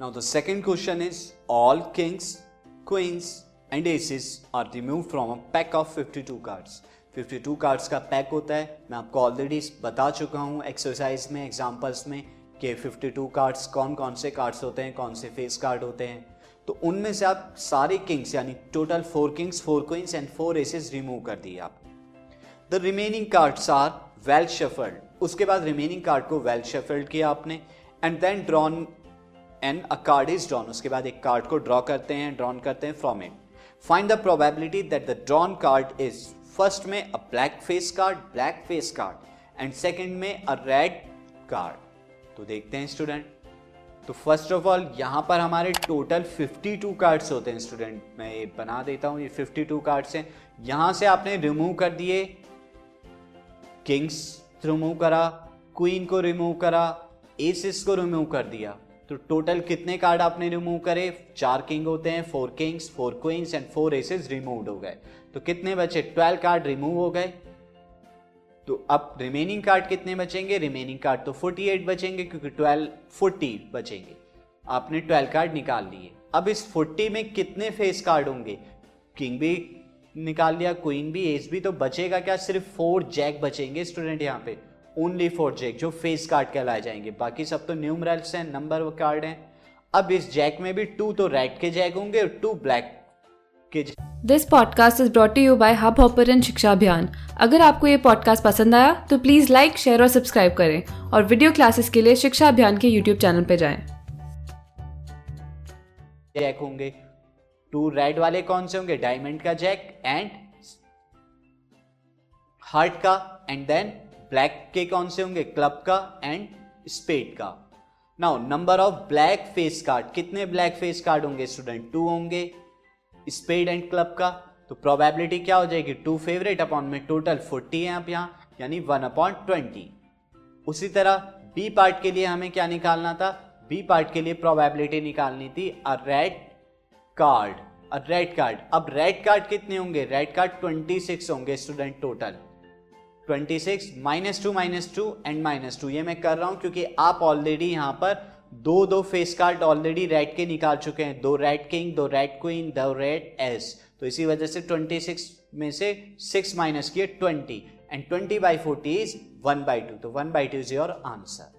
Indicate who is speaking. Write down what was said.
Speaker 1: Now the second question is all kings, queens and aces are removed from a pack of 52 cards. 52 cards का pack होता है। मैं आपको already बता चुका हूँ एक्सरसाइज में एग्जाम्पल्स में कि 52 कार्ड्स कौन कौन से कार्ड्स होते हैं कौन से फेस कार्ड होते हैं। तो उनमें से आप सारे किंग्स यानी total four kings four queens and four aces remove कर दिए आप। The remaining cards are well shuffled उसके बाद रिमेनिंग कार्ड को वेल शफल्ड किया आपने and then drawn and a card is drawn उसके बाद एक कार्ड को ड्रॉ करते हैं ड्रॉन करते हैं from it find the probability that the drawn card is first में a black face card black face card and second में अ रेड कार्ड तो देखते हैं स्टूडेंट तो फ़र्स्ट ऑफ़ ऑल यहाँ पर हमारे टोटल 52 कार्ड्स होते हैं स्टूडेंट मैं ये बना देता हूँ, ये 52 कार्ड्स हैं. यहाँ से आपने रिमूव कर दिए. किंग्स रिमूव करा क्वीन को रिमूव करा एसिस को रिमूव कर दिया. तो टोटल कितने कार्ड आपने रिमूव करे? चार किंग होते हैं four kings four queens and four aces remove हो गए। तो कितने बचे? ट्वेल्व कार्ड रिमूव हो गए। तो अब रिमेनिंग कार्ड कितने बचेंगे? रिमेनिंग कार्ड तो 48 बचेंगे क्योंकि 12 40 बचेंगे। आपने 12 कार्ड निकाल लिए। अब इस 40 में कितने फेस कार्ड होंगे? किंग भी निकाल लिया क्वीन भी एस भी तो बचेगा क्या? सिर्फ़ फोर जैक बचेंगे स्टूडेंट यहाँ पे। ओनली फॉर जैक जो फेस कार्ड कहलाए जाएँगे। बाकी सब तो न्यूमरल्स हैं नंबर कार्ड हैं। अब इस जैक में भी टू तो रेड के जैक होंगे और टू ब्लैक के
Speaker 2: this podcast is brought you by Hubhopper शिक्षा अभियान अगर आपको ये पॉडकास्ट पसंद आया तो प्लीज़ लाइक शेयर और सब्सक्राइब करें। और वीडियो क्लासेस के लिए शिक्षा अभियान के यूट्यूब चैनल पर जाएँ।
Speaker 1: जैक होंगे। टू रेड वाले कौन से होंगे? डायमंड का जैक एंड हार्ट का एंड देन ब्लैक के कौन से होंगे? क्लब का एंड स्पेड का। Now number of black face card कितने ब्लैक फेस कार्ड होंगे स्टूडेंट टू होंगे। स्पेड एंड क्लब का। तो प्रोबेबिलिटी क्या हो जाएगी? टू फेवरेट अपॉन में टोटल फोर्टी है आप यहाँ, यानी वन अपॉन ट्वेंटी उसी तरह बी पार्ट के लिए हमें क्या निकालना था? बी पार्ट के लिए प्रोबेबिलिटी निकालनी थी a red card a red card अब रेड कार्ड कितने होंगे? रेड कार्ड ट्वेंटी सिक्स होंगे student total 26 minus two minus two and minus two ये मैं कर रहा हूँ क्योंकि आप ऑलरेडी यहाँ पर दो दो फेस कार्ड ऑलरेडी रेड के निकाल चुके हैं। दो रेड किंग दो रेड क्वीन दो रेड एस तो इसी वजह से 26 में से सिक्स माइनस किए 20 and 20 by forty is one by two तो one by two is your answer